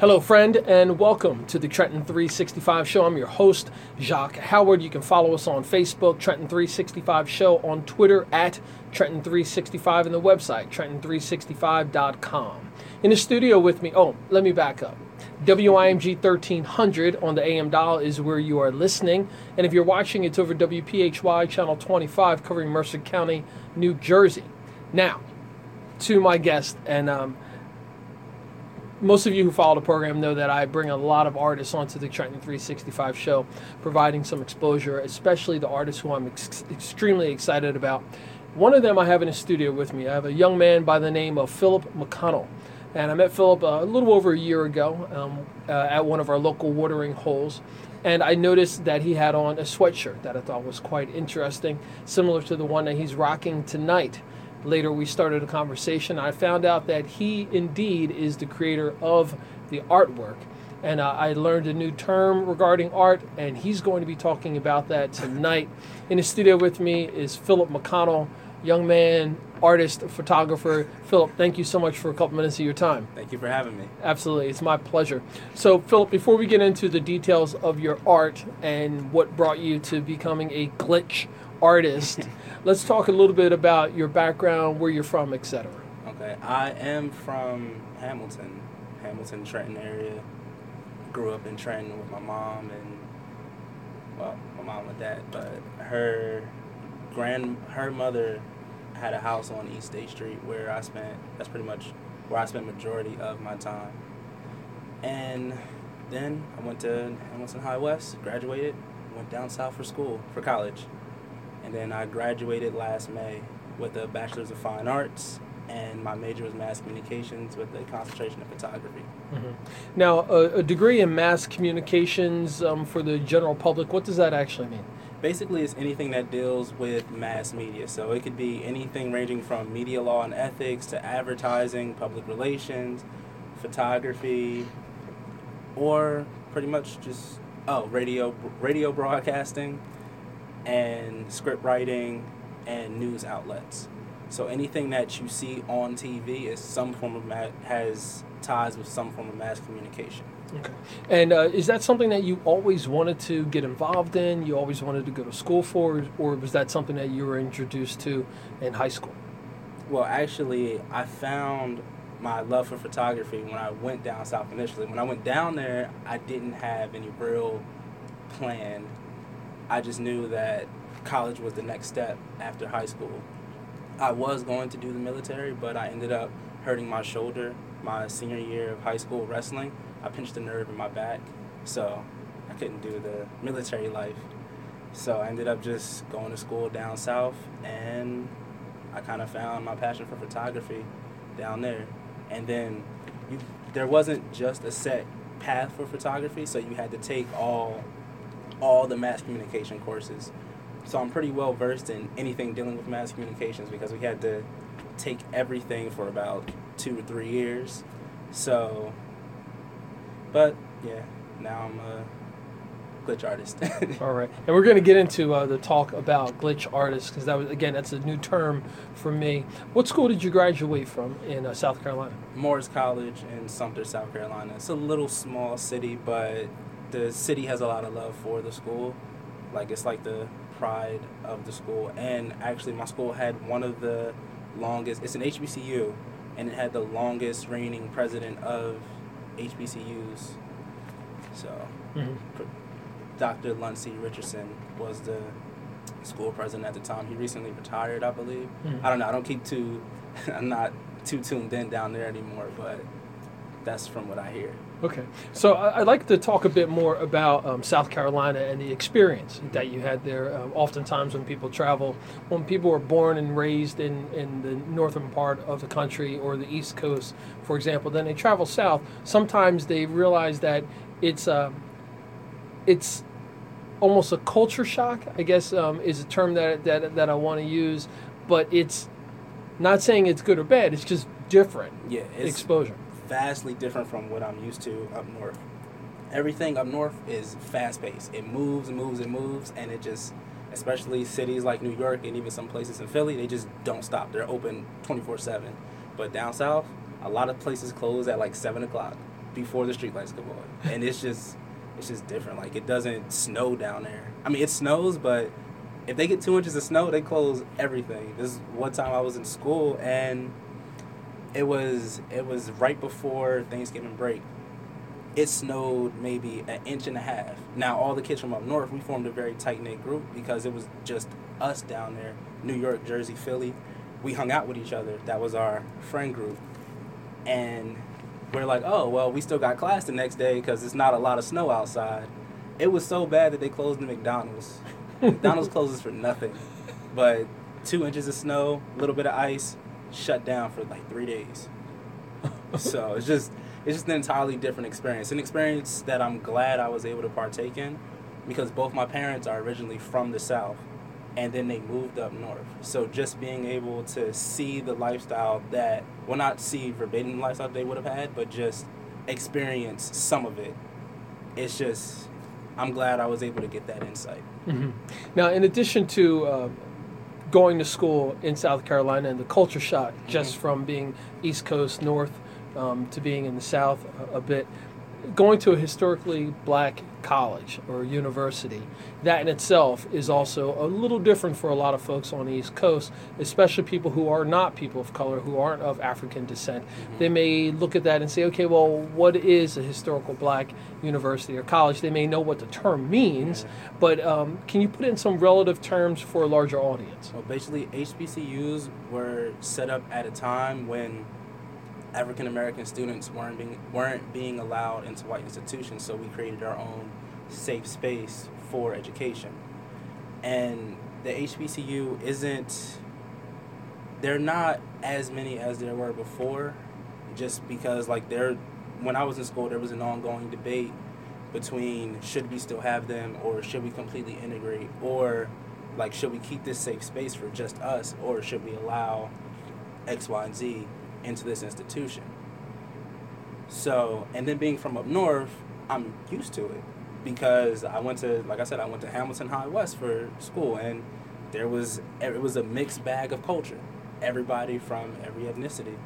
Hello, friend, and welcome to the Trenton 365 Show. I'm your host, Jacques Howard. You can follow us on Facebook, Trenton 365 Show, on Twitter at Trenton 365, and the website, Trenton365.com. In the studio with me, oh, let me back up. WIMG 1300 on the AM dial is where you are listening. And if you're watching, it's over WPHY Channel 25 covering Mercer County, New Jersey. Now, to my guest, and um, most of you who follow the program know that I bring a lot of artists onto the Trenton 365 show, providing some exposure, especially the artists who I'm ex- extremely excited about. One of them I have in the studio with me. I have a young man by the name of Philip McConell. And I met Philip uh, a little over a year ago um, uh, at one of our local watering holes. And I noticed that he had on a sweatshirt that I thought was quite interesting, similar to the one that he's rocking tonight. Later, we started a conversation. I found out that he indeed is the creator of the artwork. And uh, I learned a new term regarding art, and he's going to be talking about that tonight. In the studio with me is Philip McConell, young man, artist, photographer. Philip, thank you so much for a couple minutes of your time. Thank you for having me. Absolutely, it's my pleasure. So, Philip, before we get into the details of your art and what brought you to becoming a glitch artist, let's talk a little bit about your background, where you're from, etc. Okay, I am from Hamilton, Hamilton, Trenton area. Grew up in Trenton with my mom and, well, my mom and dad, but her grand, her mother had a house on East State Street where I spent. That's pretty much where I spent majority of my time. And then I went to Hamilton High West, graduated, went down south for school for college, and then I graduated last May with a bachelor's of fine arts. And my major was mass communications with a concentration in photography. Mm-hmm. Now, a, a, degree in mass communications um, for the general public, what does that actually mean? basically it's anything that deals with mass media. So it could be anything ranging from media law and ethics to advertising, public relations, photography, or pretty much just oh radio radio broadcasting and script writing and news outlets. So anything that you see on TV is some form of ma- has ties with some form of mass communication. Okay. And uh, is that something that you always wanted to get involved in? You always wanted to go to school for, or was that something that you were introduced to in high school? Well, actually, I found my love for photography when I went down south initially. When I went down there, I didn't have any real plan. I just knew that college was the next step after high school. I was going to do the military, but I ended up hurting my shoulder my senior year of high school wrestling I pinched a nerve in my back, so I couldn't do the military life. So I ended up just going to school down south, and I kind of found my passion for photography down there. And then you, there wasn't just a set path for photography, so you had to take all all the mass communication courses. So I'm pretty well versed in anything dealing with mass communications because we had to take everything for about two or three years. So but yeah, now I'm a glitch artist. All right, and we're going to get into uh, the talk about glitch artists because that was again that's a new term for me. What school did you graduate from in uh, South Carolina? Morris College in Sumter, South Carolina. It's a little small city, but the city has a lot of love for the school. Like it's like the pride of the school. And actually, my school had one of the longest. It's an HBCU, and it had the longest reigning president of HBCUs. So, mm-hmm. Dr. Luns C. Richardson was the school president at the time. He recently retired, I believe. Mm-hmm. I don't know. I don't keep too. I'm not too tuned in down there anymore, but that's from what I hear. Okay, so I'd like to talk a bit more about um, South Carolina and the experience that you had there. Um, oftentimes, when people travel, when people are born and raised in, in the northern part of the country or the East Coast, for example, then they travel south. Sometimes they realize that it's uh, it's almost a culture shock. I guess um, is a term that that that I want to use, but it's not saying it's good or bad. It's just different. Yeah, exposure vastly different from what I'm used to up north. Everything up north is fast paced. It moves and moves and moves, and it just, especially cities like New York and even some places in Philly, they just don't stop. They're open 24 7. But down south, a lot of places close at like 7 o'clock before the streetlights come on, and it's just it's just different. Like it doesn't snow down there. I mean, it snows, but if they get two inches of snow, they close everything. This is one time I was in school and it was it was right before Thanksgiving break. It snowed maybe an inch and a half. Now all the kids from up north, we formed a very tight knit group because it was just us down there, New York, Jersey, Philly. We hung out with each other. That was our friend group, and we're like, oh well, we still got class the next day because it's not a lot of snow outside. It was so bad that they closed the McDonald's. McDonald's closes for nothing, but two inches of snow, a little bit of ice, shut down for like three days. so it's just it's just an entirely different experience. An experience that I'm glad I was able to partake in because both my parents are originally from the South and then they moved up north. So just being able to see the lifestyle that well not see verbatim the lifestyle they would have had, but just experience some of it. It's just I'm glad I was able to get that insight. Mm-hmm. Now, in addition to uh, going to school in South Carolina and the culture shock just Mhm. from being East Coast North um, to being in the South a, a bit, going to a historically black college or university, that in itself is also a little different for a lot of folks on the East Coast, especially people who are not people of color, who aren't of African descent. Mhm. They may look at that and say, okay, well, what is a historical black university or college? They may know what the term means, Yeah. but um, can you put in some relative terms for a larger audience? Well, basically, HBCUs were set up at a time when African American students weren't being weren't being allowed into white institutions, so we created our own safe space for education. And the HBCU isn't they're not as many as there were before just because like there when I was in school there was an ongoing debate between should we still have them or should we completely integrate or like should we keep this safe space for just us or should we allow X, Y, and Z into this institution? So, and then being from up north, I'm used to it because I went to, like I said, I went to Hamilton High West for school, and there was it was a mixed bag of culture, everybody from every ethnicity,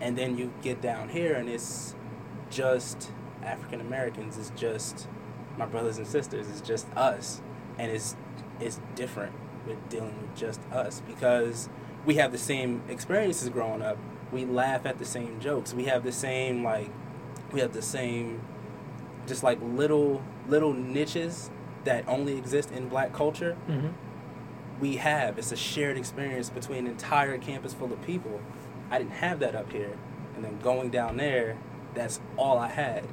and then you get down here, and it's just African Americans. It's just my brothers and sisters. It's just us, and it's it's different with dealing with just us because we have the same experiences growing up. We laugh at the same jokes. We have the same like we have the same just like little little niches that only exist in black culture. Mm-hmm. We have it's a shared experience between an entire campus full of people. I didn't have that up here, and then going down there, that's all I had.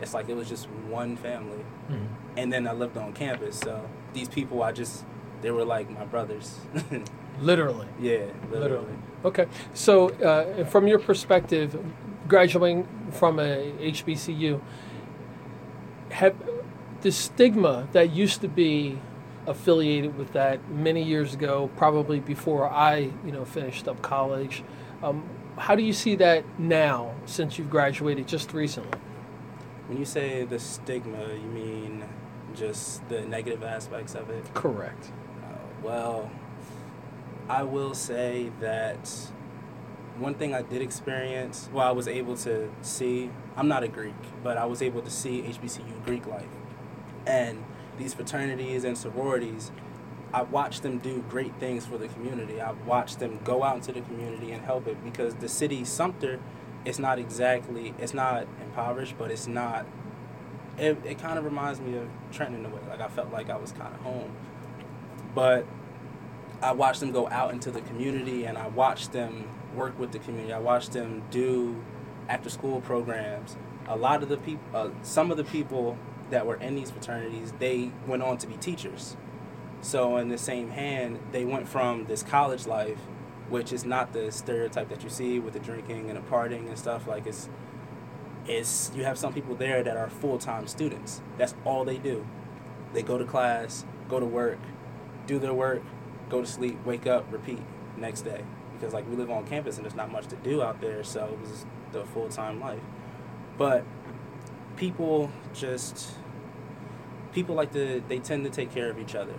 It's like it was just one family Mm-hmm. and then I lived on campus. So these people, I just they were like my brothers. Literally. yeah, literally. Literally. Okay. So, uh, from your perspective, graduating from a HBCU, have the stigma that used to be affiliated with that many years ago, probably before I, you know, finished up college. Um, how do you see that now, since you've graduated just recently? When you say the stigma, you mean just the negative aspects of it. Correct. Uh, well, I will say that one thing I did experience, well, I was able to see, I'm not a Greek, but I was able to see HBCU Greek life. And these fraternities and sororities, I watched them do great things for the community. I watched them go out into the community and help it because the city, Sumter, it's not exactly, it's not impoverished, but it's not, it, it kind of reminds me of Trenton in a way. Like I felt like I was kind of home. But I watched them go out into the community and I watched them work with the community. I watched them do after school programs. A lot of the people, uh, some of the people that were in these fraternities, they went on to be teachers. So, in the same hand, they went from this college life, which is not the stereotype that you see with the drinking and the partying and stuff. Like, it's, it's you have some people there that are full time students. That's all they do. They go to class, go to work, do their work, go to sleep, wake up, repeat next day. Because like we live on campus and there's not much to do out there, so it was the full time life. But people just people like to they tend to take care of each other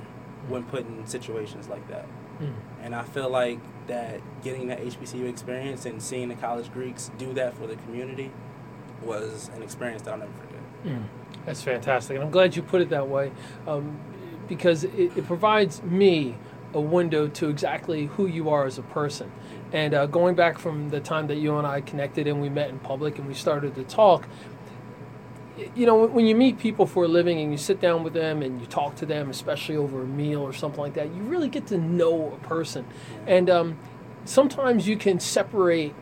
when put in situations like that. Mm. And I feel like that getting that HBCU experience and seeing the college Greeks do that for the community, was an experience that I'll never forget. Mm, that's fantastic, and I'm glad you put it that way, um, because it, it, provides me a window to exactly who you are as a person. And uh, going back from the time that you and I connected and we met in public and we started to talk, you know, when you meet people for a living and you sit down with them and you talk to them, especially over a meal or something like that, you really get to know a person. And um, sometimes you can separate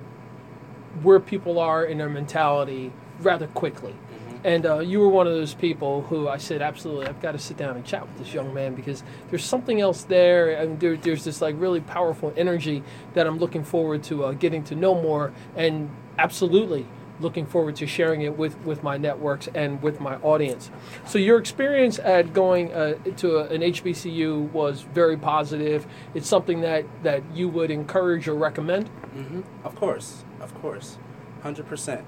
where people are in their mentality rather quickly. And uh, you were one of those people who I said, absolutely, I've got to sit down and chat with this young man because there's something else there. And there, there's this like really powerful energy that I'm looking forward to uh, getting to know more. And absolutely, looking forward to sharing it with, with my networks and with my audience. So your experience at going uh, to a, an HBCU was very positive. It's something that, that you would encourage or recommend? Mm-hmm. Of course, of course, 100%.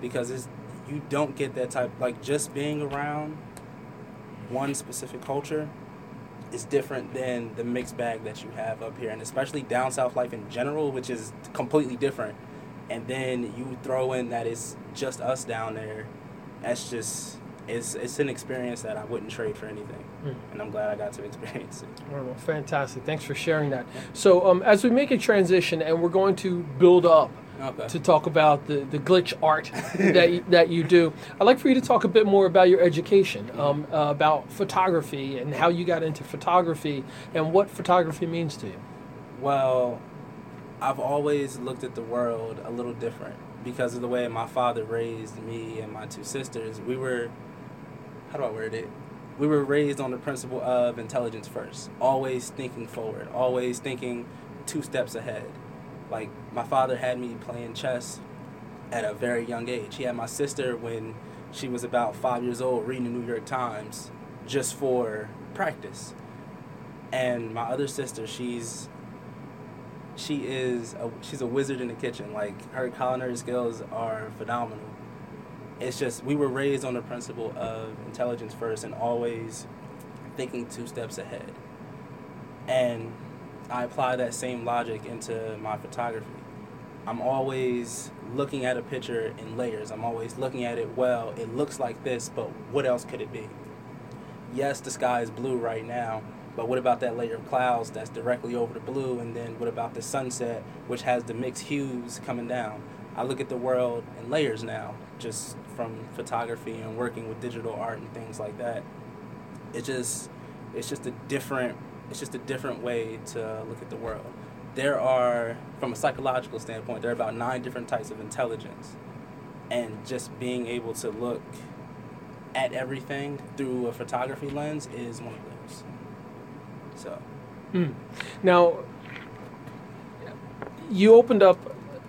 Because it's, you don't get that type, like just being around one specific culture is different than the mixed bag that you have up here. And especially down south life in general, which is completely different and then you throw in that it's just us down there. That's just it's it's an experience that I wouldn't trade for anything, mm. and I'm glad I got to experience it. Well, fantastic! Thanks for sharing that. So, um, as we make a transition, and we're going to build up. Okay. To talk about the, the glitch art that you, that you do, I'd like for you to talk a bit more about your education, um, uh, about photography and how you got into photography and what photography means to you. Well, I've always looked at the world a little different because of the way my father raised me and my two sisters. We were, how do I word it? We were raised on the principle of intelligence first, always thinking forward, always thinking two steps ahead. Like, my father had me playing chess at a very young age. He had my sister when she was about five years old reading the New York Times just for practice. And my other sister, she's she is a, she's a wizard in the kitchen. Like her culinary skills are phenomenal. It's just we were raised on the principle of intelligence first and always thinking two steps ahead. And I apply that same logic into my photography. I'm always looking at a picture in layers. I'm always looking at it, well, it looks like this, but what else could it be? Yes, the sky is blue right now, but what about that layer of clouds that's directly over the blue? And then what about the sunset, which has the mixed hues coming down? I look at the world in layers now, just from photography and working with digital art and things like that. It just, it's just a different, it's just a different way to look at the world. There are, from a psychological standpoint, there are about nine different types of intelligence, and just being able to look at everything through a photography lens is one of those. So. Mm. Now, you opened up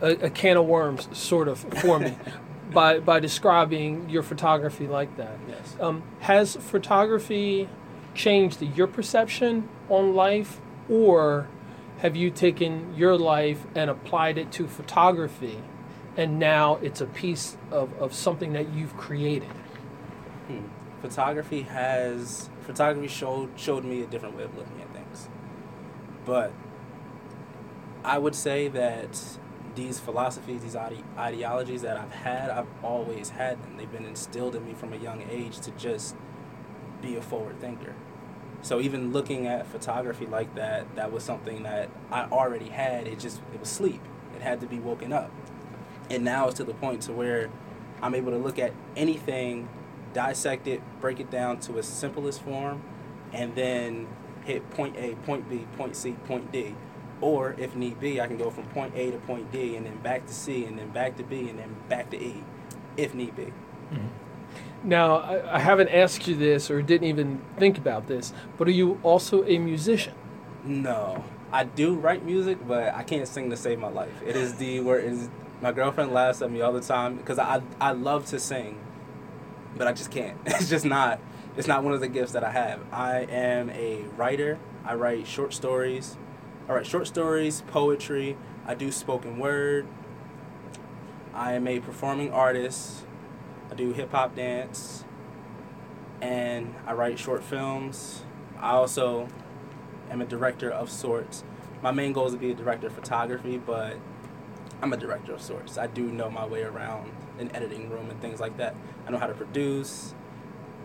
a, a, can of worms, sort of, for me. by, by describing your photography like that. Yes. Um, has photography changed your perception on life, or have you taken your life and applied it to photography, and now it's a piece of, of something that you've created? Hmm. Photography has photography showed showed me a different way of looking at things. But I would say that these philosophies, these ide- ideologies that I've had, I've always had them. They've been instilled in me from a young age to just be a forward thinker. So even looking at photography like that, that was something that I already had. It just it was sleep. It had to be woken up. And now it's to the point to where I'm able to look at anything dissect it, break it down to its simplest form, and then hit point A, point B, point C, point D. Or if need be, I can go from point A to point D and then back to C and then back to B and then back to E, if need be. Mm-hmm. Now, I, I haven't asked you this or didn't even think about this, but are you also a musician? No. I do write music, but I can't sing to save my life. It is the where is my girlfriend laughs at me all the time because I I love to sing, but I just can't. It's just not. It's not one of the gifts that I have. I am a writer. I write short stories. I write short stories, poetry. I do spoken word. I am a performing artist. I do hip hop dance. And I write short films. I also am a director of sorts. My main goal is to be a director of photography, but I'm a director of sorts. I do know my way around an editing room and things like that. I know how to produce,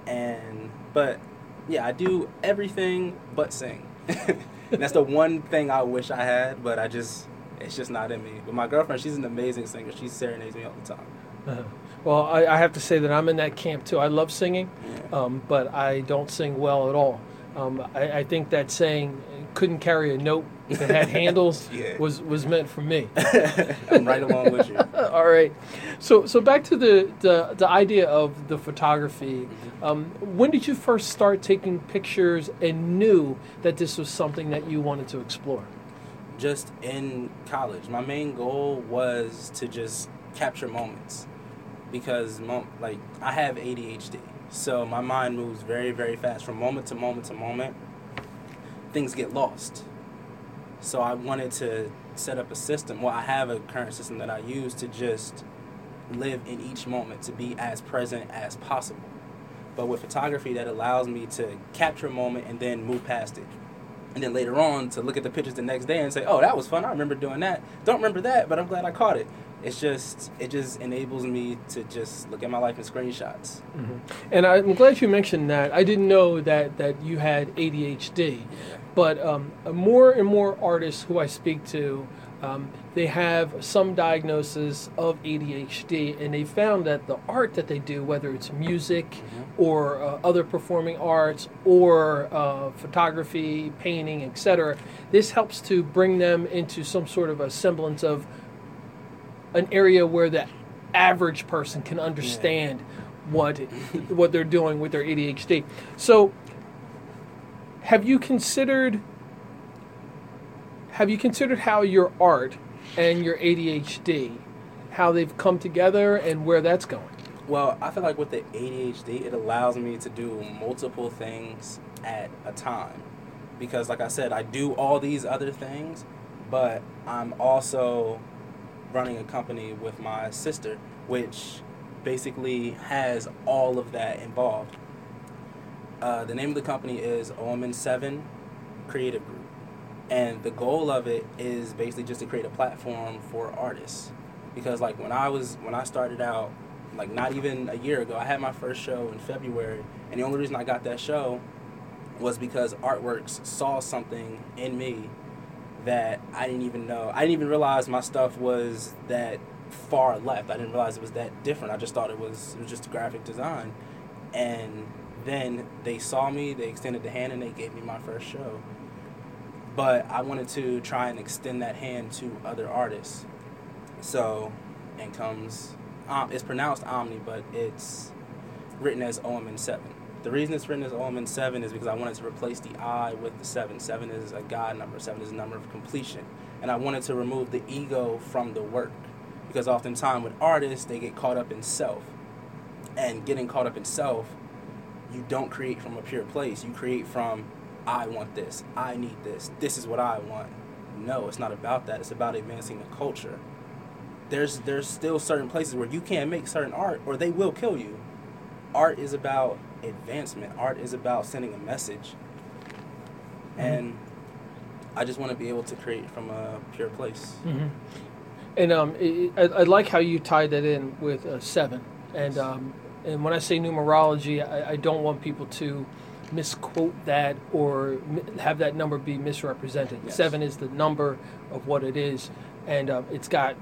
and but yeah, I do everything but sing. that's the one thing I wish I had, but I just it's just not in me. But my girlfriend, she's an amazing singer. She serenades me all the time. Uh-huh. Well, I, I, have to say that I'm in that camp too. I love singing, Yeah. um, but I don't sing well at all. Um, I, I think that saying couldn't carry a note that had handles Yeah. was, was meant for me. I'm right along with you. All right. So so back to the the, the idea of the photography. Um, when did you first start taking pictures and knew that this was something that you wanted to explore? just in college. My main goal was to just capture moments because like I have ADHD. So my mind moves very very fast from moment to moment to moment. Things get lost. So I wanted to set up a system. Well, I have a current system that I use to just live in each moment to be as present as possible. But with photography that allows me to capture a moment and then move past it and then later on to look at the pictures the next day and say, "Oh, that was fun. I remember doing that. Don't remember that, but I'm glad I caught it." It's just it just enables me to just look at my life in screenshots. And I'm glad you mentioned that. I didn't know that that you had ADHD, but um, more and more artists who I speak to, um, they have some diagnosis of ADHD, and they found that the art that they do, whether it's music or uh, other performing arts or uh, photography, painting, etc., this helps to bring them into some sort of a semblance of an area where the average person can understand what what they're doing with their ADHD. So, have you considered have you considered how your art and your ADHD how they've come together and where that's going? Well, I feel like with the ADHD, it allows me to do multiple things at a time. Because, like I said, I do all these other things, but I'm also running a company with my sister, which basically has all of that involved. Uh, the name of the company is OMN7 Creative Group. And the goal of it is basically just to create a platform for artists. Because, like, when I was, when I started out, like not even a year ago. I had my first show in February, and the only reason I got that show was because Artworks saw something in me that I didn't even know. I didn't even realize my stuff was that far left. I didn't realize it was that different. I just thought it was it was just graphic design. And then they saw me, they extended the hand and they gave me my first show. But I wanted to try and extend that hand to other artists. So, in comes um, it's pronounced Omni, but it's written as OMN7. The reason it's written as OMN7 is because I wanted to replace the I with the 7. 7 is a God number, 7 is a number of completion. And I wanted to remove the ego from the work. Because oftentimes with artists, they get caught up in self. And getting caught up in self, you don't create from a pure place. You create from, I want this, I need this, this is what I want. No, it's not about that. It's about advancing the culture there's there's still certain places where you can't make certain art or they will kill you. Art is about advancement. Art is about sending a message. And I just want to be able to create from a pure place. Mm-hmm. And um, it, I, I like how you tied that in with uh, seven. And um, and when I say numerology, I, I don't want people to misquote that or mi- have that number be misrepresented. Yes. Seven is the number of what it is, and um, it's got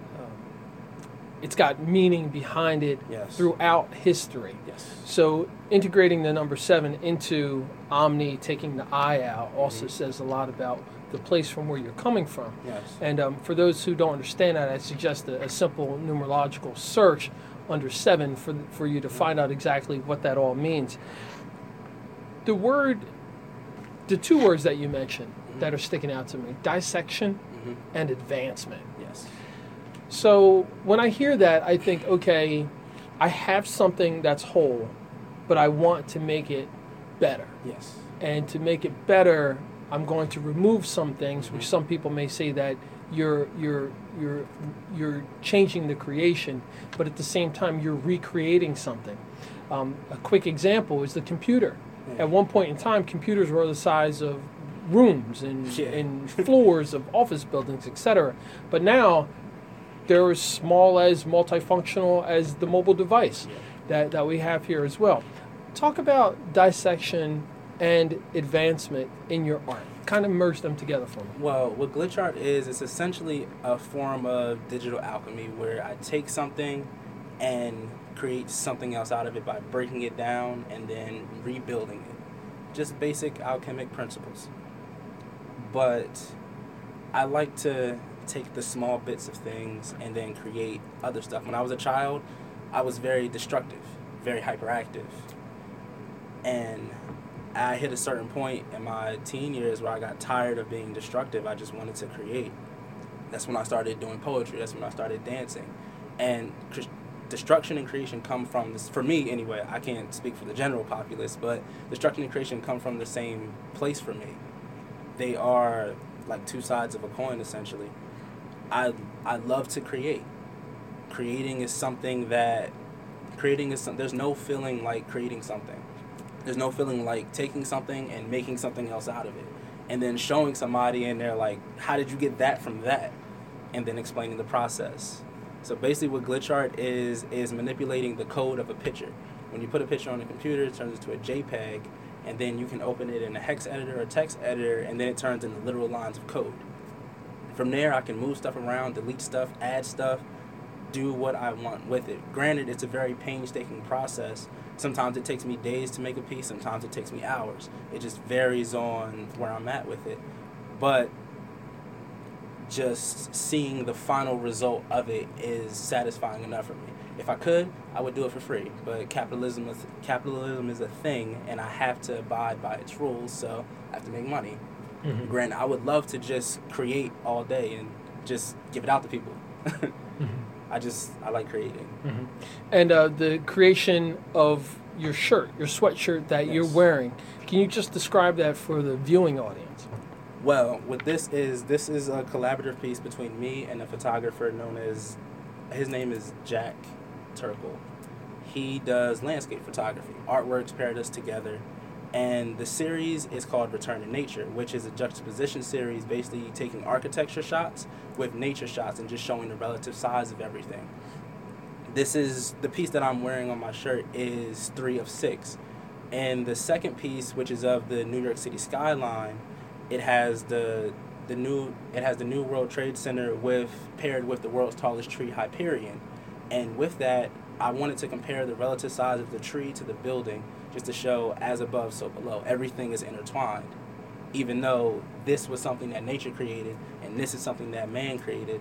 it's got meaning behind it Yes. throughout history. Yes. So integrating the number seven into Omni, taking the I out, also Mhm. says a lot about the place from where you're coming from. Yes. And um, for those who don't understand that, I suggest a, a simple numerological search under seven for, for you to find out exactly what that all means. The word, the two words that you mentioned that are sticking out to me dissection hmm and advancement. Yes. So when I hear that, I think, okay, I have something that's whole, but I want to make it better. Yes. And to make it better, I'm going to remove some things, which some people may say that you're you're you're you're changing the creation, but at the same time you're recreating something. Um, a quick example is the computer. Yeah. At one point in time, computers were the size of rooms and, Yeah. and floors of office buildings, etc. But now they're as small as multifunctional as the mobile device that, that we have here as well. Talk about dissection and advancement in your art. Kind of merge them together for me. Well, what glitch art is, it's essentially a form of digital alchemy where I take something and create something else out of it by breaking it down and then rebuilding it. Just basic alchemic principles. But I like to take the small bits of things and then create other stuff. When I was a child, I was very destructive, very hyperactive. And I hit a certain point in my teen years where I got tired of being destructive. I just wanted to create. That's when I started doing poetry. That's when I started dancing. And destruction and creation come from this, for me anyway. I can't speak for the general populace, but destruction and creation come from the same place for me. They are like two sides of a coin essentially. I I love to create. Creating is something that creating is some, there's no feeling like creating something. There's no feeling like taking something and making something else out of it. And then showing somebody and they're like, how did you get that from that? And then explaining the process. So basically what glitch art is is manipulating the code of a picture. When you put a picture on a computer, it turns into a JPEG, and then you can open it in a hex editor or text editor, and then it turns into literal lines of code. From there, I can move stuff around, delete stuff, add stuff, do what I want with it. Granted, it's a very painstaking process. Sometimes it takes me days to make a piece, sometimes it takes me hours. It just varies on where I'm at with it. But just seeing the final result of it is satisfying enough for me. If I could, I would do it for free. But capitalism is capitalism is a thing, and I have to abide by its rules. So I have to make money. Mm-hmm. Granted, I would love to just create all day and just give it out to people. I just I like creating. Mm-hmm. And uh, the creation of your shirt, your sweatshirt that you're wearing, can you just describe that for the viewing audience? Well, what this is, this is a collaborative piece between me and a photographer known as, his name is Jack Turkle. He does landscape photography. Artworks paired us together. And the series is called Return to Nature, which is a juxtaposition series basically taking architecture shots with nature shots and just showing the relative size of everything. This is the piece that I'm wearing on my shirt is three of six. And the second piece, which is of the New York City skyline, it has the the new it has the New World Trade Center with paired with the world's tallest tree, Hyperion, and with that, I wanted to compare the relative size of the tree to the building, just to show as above, so below. Everything is intertwined, even though this was something that nature created and this is something that man created.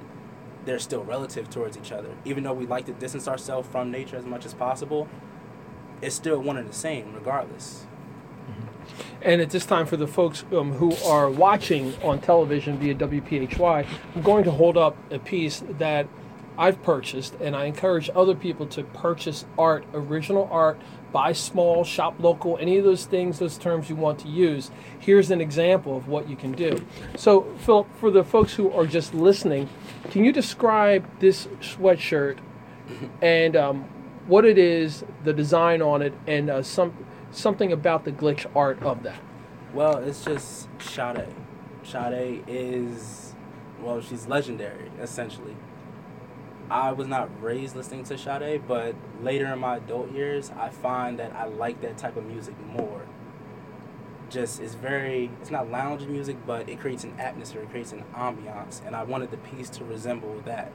They're still relative towards each other. Even though we like to distance ourselves from nature as much as possible, it's still one and the same, regardless. And at this time, for the folks um, who are watching on television via WPHY, I'm going to hold up a piece that I've purchased, and I encourage other people to purchase art, original art, buy small, shop local, any of those things, those terms you want to use. Here's an example of what you can do. So, Philip, for the folks who are just listening, can you describe this sweatshirt and um, what it is, the design on it, and uh, some something about the glitch art of that? Well, it's just Sade. Sade is, well, she's legendary, essentially. I was not raised listening to Sade, but later in my adult years, I find that I like that type of music more. Just, it's very, it's not lounge music, but it creates an atmosphere, it creates an ambiance, and I wanted the piece to resemble that.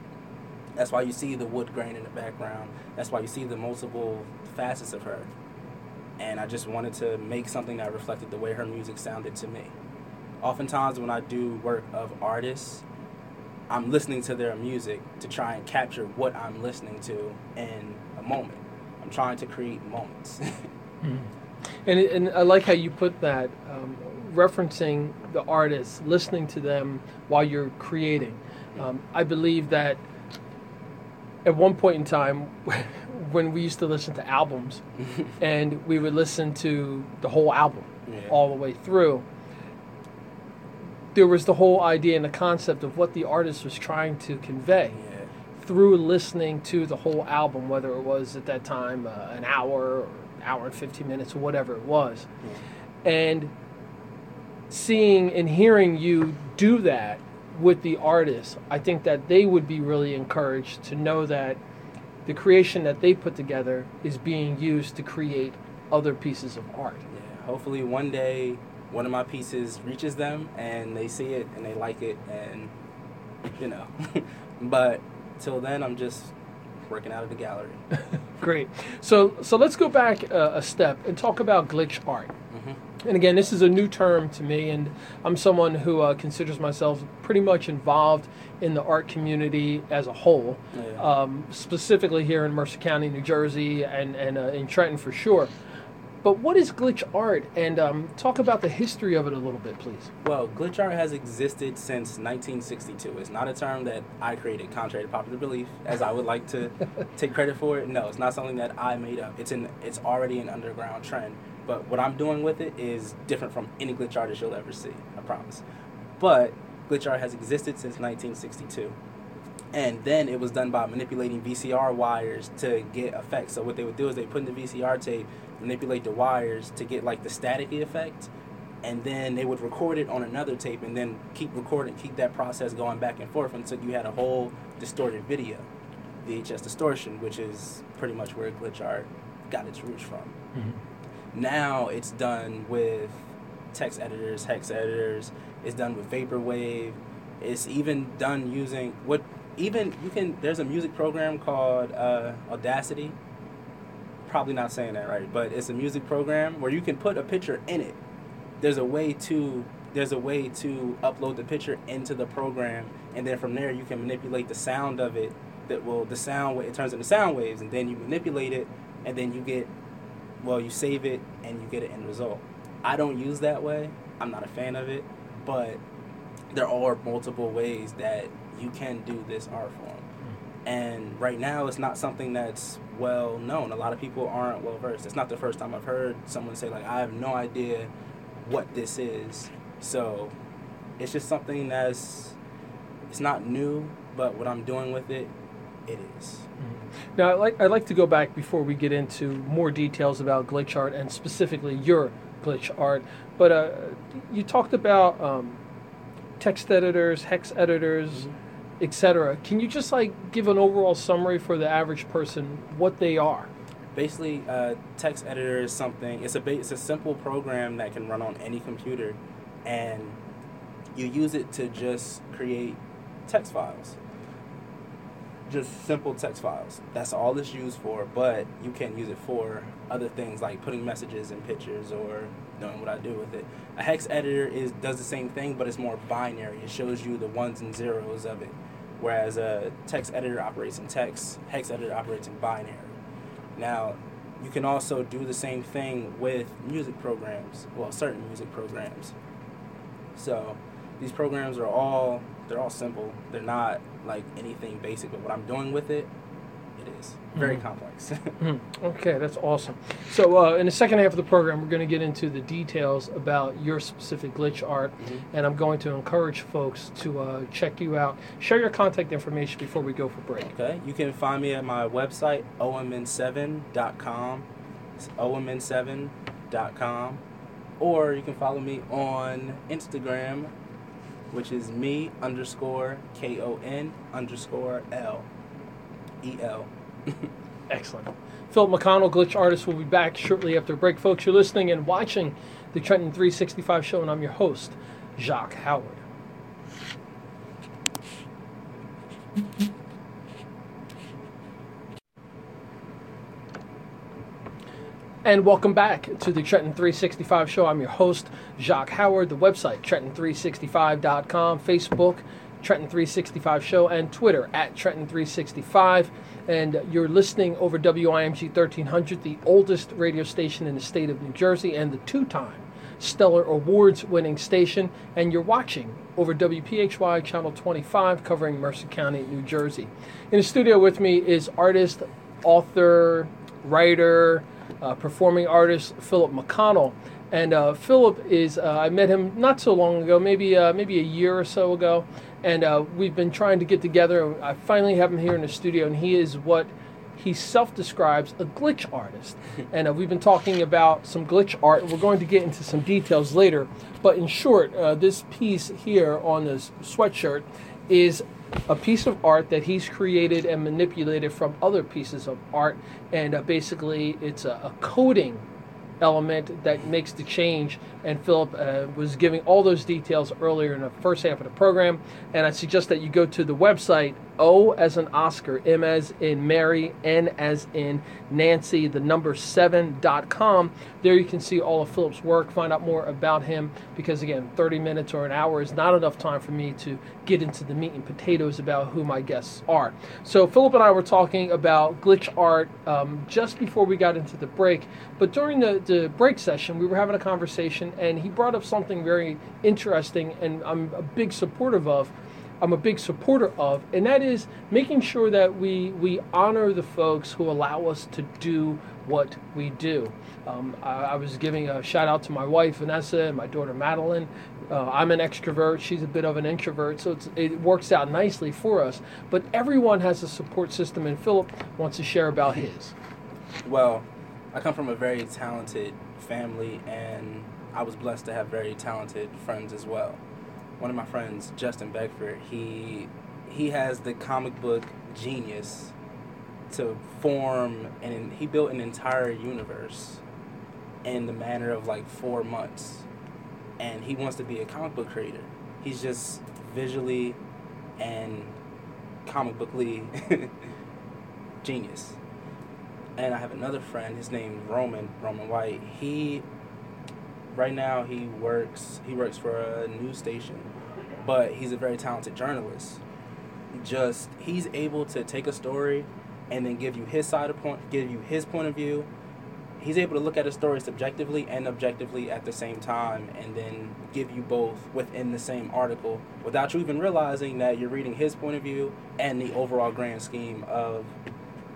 That's why you see the wood grain in the background. That's why you see the multiple facets of her and I just wanted to make something that reflected the way her music sounded to me. Oftentimes, when I do work of artists, I'm listening to their music to try and capture what I'm listening to in a moment. I'm trying to create moments. And, and I like how you put that, um, referencing the artists, listening to them while you're creating. Um, I believe that at one point in time, when we used to listen to albums, and we would listen to the whole album Yeah. all the way through, there was the whole idea and the concept of what the artist was trying to convey yeah. through listening to the whole album, whether it was at that time uh, an hour or hour and 15 minutes or whatever it was. And seeing and hearing you do that with the artists, I think that they would be really encouraged to know that the creation that they put together is being used to create other pieces of art. Yeah, hopefully one day one of my pieces reaches them and they see it and they like it and you know. but till then, I'm just working out of the gallery. Great. So so let's go back uh, a step and talk about glitch art. Mm-hmm. And again, this is a new term to me, and I'm someone who uh, considers myself pretty much involved in the art community as a whole, Yeah. um, specifically here in Mercer County, New Jersey, and, and uh, in Trenton for sure. But what is glitch art? And um, talk about the history of it a little bit, please. Well, glitch art has existed since 1962. It's not a term that I created, contrary to popular belief, as I would like to take credit for it. No, it's not something that I made up. It's an it's already an underground trend. But what I'm doing with it is different from any glitch artist you'll ever see. I promise. But glitch art has existed since 1962. And then it was done by manipulating VCR wires to get effects. So what they would do is they put in the VCR tape, manipulate the wires to get like the staticky effect, and then they would record it on another tape and then keep recording, keep that process going back and forth until you had a whole distorted video. VHS distortion, which is pretty much where glitch art got its roots from. Now it's done with text editors, hex editors. It's done with vaporwave. It's even done using what even you can. There's a music program called uh, Audacity. Probably not saying that right, but it's a music program where you can put a picture in it. There's a way to there's a way to upload the picture into the program, and then from there you can manipulate the sound of it. That will the sound it turns into sound waves, and then you manipulate it, and then you get well, you save it and you get an end result. I don't use that way. I'm not a fan of it, but there are multiple ways that you can do this art form. And right now, it's not something that's well known. A lot of people aren't well versed. It's not the first time I've heard someone say like, "I have no idea what this is." So, it's just something that's it's not new, but what I'm doing with it, it is. Now, I'd like, I'd like to go back before we get into more details about glitch art and specifically your glitch art. But uh, you talked about um, text editors, hex editors, etc. Can you just like give an overall summary for the average person what they are? basically uh, text editor is something it's a it's a simple program that can run on any computer and you use it to just create text files. Just simple text files. That's all it's used for but you can use it for other things like putting messages and pictures or doing what i do with it. A hex editor is does the same thing but it's more binary. It shows you the ones and zeros of it whereas a text editor operates in text hex editor operates in binary now, you can also do the same thing with music programs, well, certain music programs. So, these programs are all they're all simple. They're not like anything basic, but what I'm doing with it, is very Mhm. complex. Mhm. Okay, that's awesome. So, uh, in the second half of the program, we're going to get into the details about your specific glitch art, Mhm. and I'm going to encourage folks to uh, check you out. Share your contact information before we go for break. Okay, you can find me at my website, omn7.com. It's omn7.com. Or you can follow me on Instagram, which is me underscore K O N underscore L. E L. Excellent. Philip McConell, glitch artist, will be back shortly after break. Folks, you're listening and watching the Trenton 365 show, and I'm your host, Jacques Howard. And welcome back to the Trenton 365 show. I'm your host, Jacques Howard. The website, Trenton365.com, Facebook, Trenton 365 show, and Twitter at Trenton 365. And you're listening over WIMG 1300, the oldest radio station in the state of New Jersey, and the two time Stellar Awards winning station. And you're watching over WPHY Channel 25, covering Mercer County, New Jersey. In the studio with me is artist, author, writer, uh, performing artist Philip McConell. And uh, Philip is, uh, I met him not so long ago, maybe uh, maybe a year or so ago. And uh, we've been trying to get together. I finally have him here in the studio, and he is what he self describes a glitch artist. and uh, we've been talking about some glitch art. We're going to get into some details later. But in short, uh, this piece here on this sweatshirt is a piece of art that he's created and manipulated from other pieces of art. And uh, basically, it's a, a coding element that makes the change. And Philip uh, was giving all those details earlier in the first half of the program. And I suggest that you go to the website O as an Oscar, M as in Mary, N as in Nancy, the number seven.com. There you can see all of Philip's work, find out more about him, because again, 30 minutes or an hour is not enough time for me to get into the meat and potatoes about who my guests are. So, Philip and I were talking about glitch art um, just before we got into the break, but during the, the break session, we were having a conversation, and he brought up something very interesting, and I'm a big supportive of I'm a big supporter of, and that is making sure that we we honor the folks who allow us to do what we do. Um, I, I, was giving a shout out to my wife Vanessa and my daughter Madeline. Uh, I'm an extrovert; she's a bit of an introvert, so it works out nicely for us. But everyone has a support system, and Philip wants to share about his. Well, I come from a very talented family, and I was blessed to have very talented friends as well one of my friends, Justin Beckford, he he has the comic book genius to form and he built an entire universe in the manner of like four months. And he wants to be a comic book creator. He's just visually and comic bookly genius. And I have another friend, his name Roman, Roman White. He right now he works he works for a news station but he's a very talented journalist. Just he's able to take a story and then give you his side of point, give you his point of view. He's able to look at a story subjectively and objectively at the same time, and then give you both within the same article without you even realizing that you're reading his point of view and the overall grand scheme of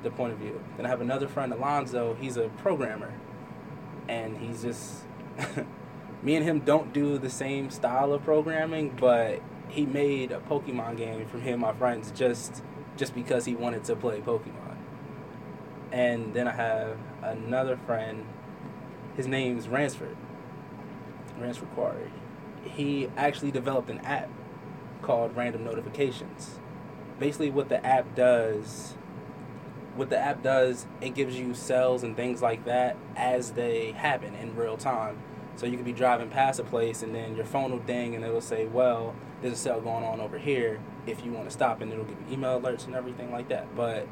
the point of view. Then I have another friend, Alonzo. He's a programmer, and he's just me and him don't do the same style of programming, but he made a Pokemon game from him my friends just just because he wanted to play Pokemon. And then I have another friend. His name's Ransford. Ransford Quarry. He actually developed an app called Random Notifications. Basically, what the app does, what the app does, it gives you cells and things like that as they happen in real time so you could be driving past a place and then your phone will ding and it'll say, well, there's a sale going on over here if you want to stop and it'll give you email alerts and everything like that. But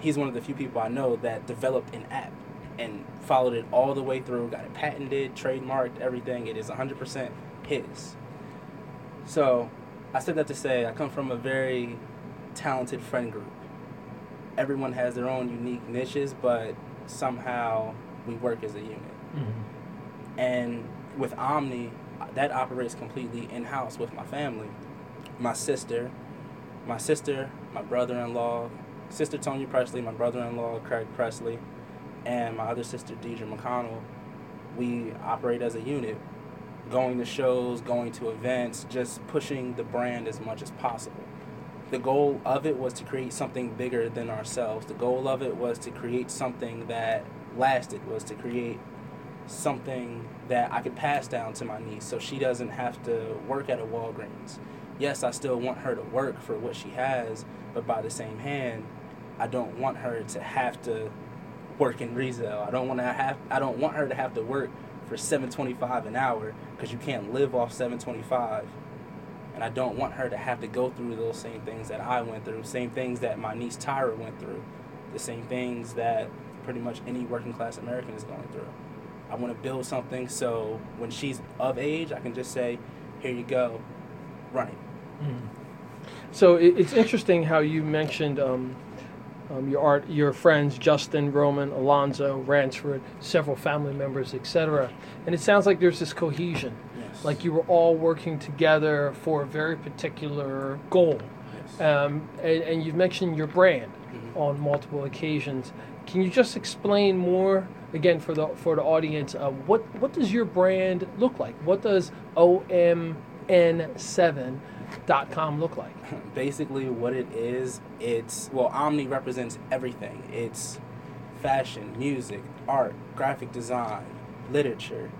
he's one of the few people I know that developed an app and followed it all the way through, got it patented, trademarked, everything. It is 100% his. So I said that to say I come from a very talented friend group. Everyone has their own unique niches, but somehow we work as a unit. Mm-hmm. And with Omni, that operates completely in house with my family. My sister, my sister, my brother in law, sister Tony Presley, my brother in law Craig Presley, and my other sister Deidre McConell. We operate as a unit, going to shows, going to events, just pushing the brand as much as possible. The goal of it was to create something bigger than ourselves. The goal of it was to create something that lasted, was to create something that I could pass down to my niece so she doesn't have to work at a Walgreens. Yes, I still want her to work for what she has, but by the same hand, I don't want her to have to work in resale. I don't want to have I don't want her to have to work for 7.25 an hour because you can't live off 7.25. And I don't want her to have to go through those same things that I went through, same things that my niece Tyra went through, the same things that pretty much any working class American is going through. I want to build something so when she's of age, I can just say, here you go, run it. Mm. So it's interesting how you mentioned um, um, your art, your friends Justin, Roman, Alonzo, Ransford, several family members, etc. And it sounds like there's this cohesion. Like you were all working together for a very particular goal. Yes. Um, and, and, you've mentioned your brand mm-hmm. on multiple occasions. Can you just explain more? again for the for the audience, uh, what what does your brand look like? What does OMN7 omni.com look like? Basically, what it is, it's well, Omni represents everything. It's fashion, music, art, graphic design, literature,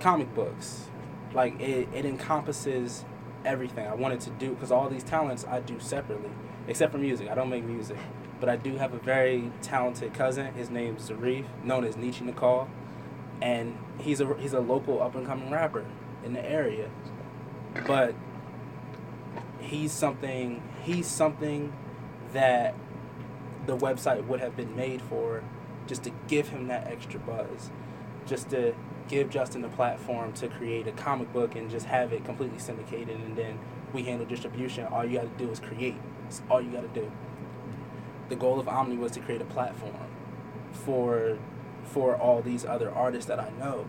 comic books. Like it, it encompasses everything I wanted to do because all these talents I do separately, except for music. I don't make music, but I do have a very talented cousin. His name's Zarif, known as Nietzsche Nicole, and he's a he's a local up and coming rapper in the area. But he's something he's something that the website would have been made for just to give him that extra buzz just to give justin a platform to create a comic book and just have it completely syndicated and then we handle distribution all you got to do is create That's all you got to do the goal of omni was to create a platform for for all these other artists that i know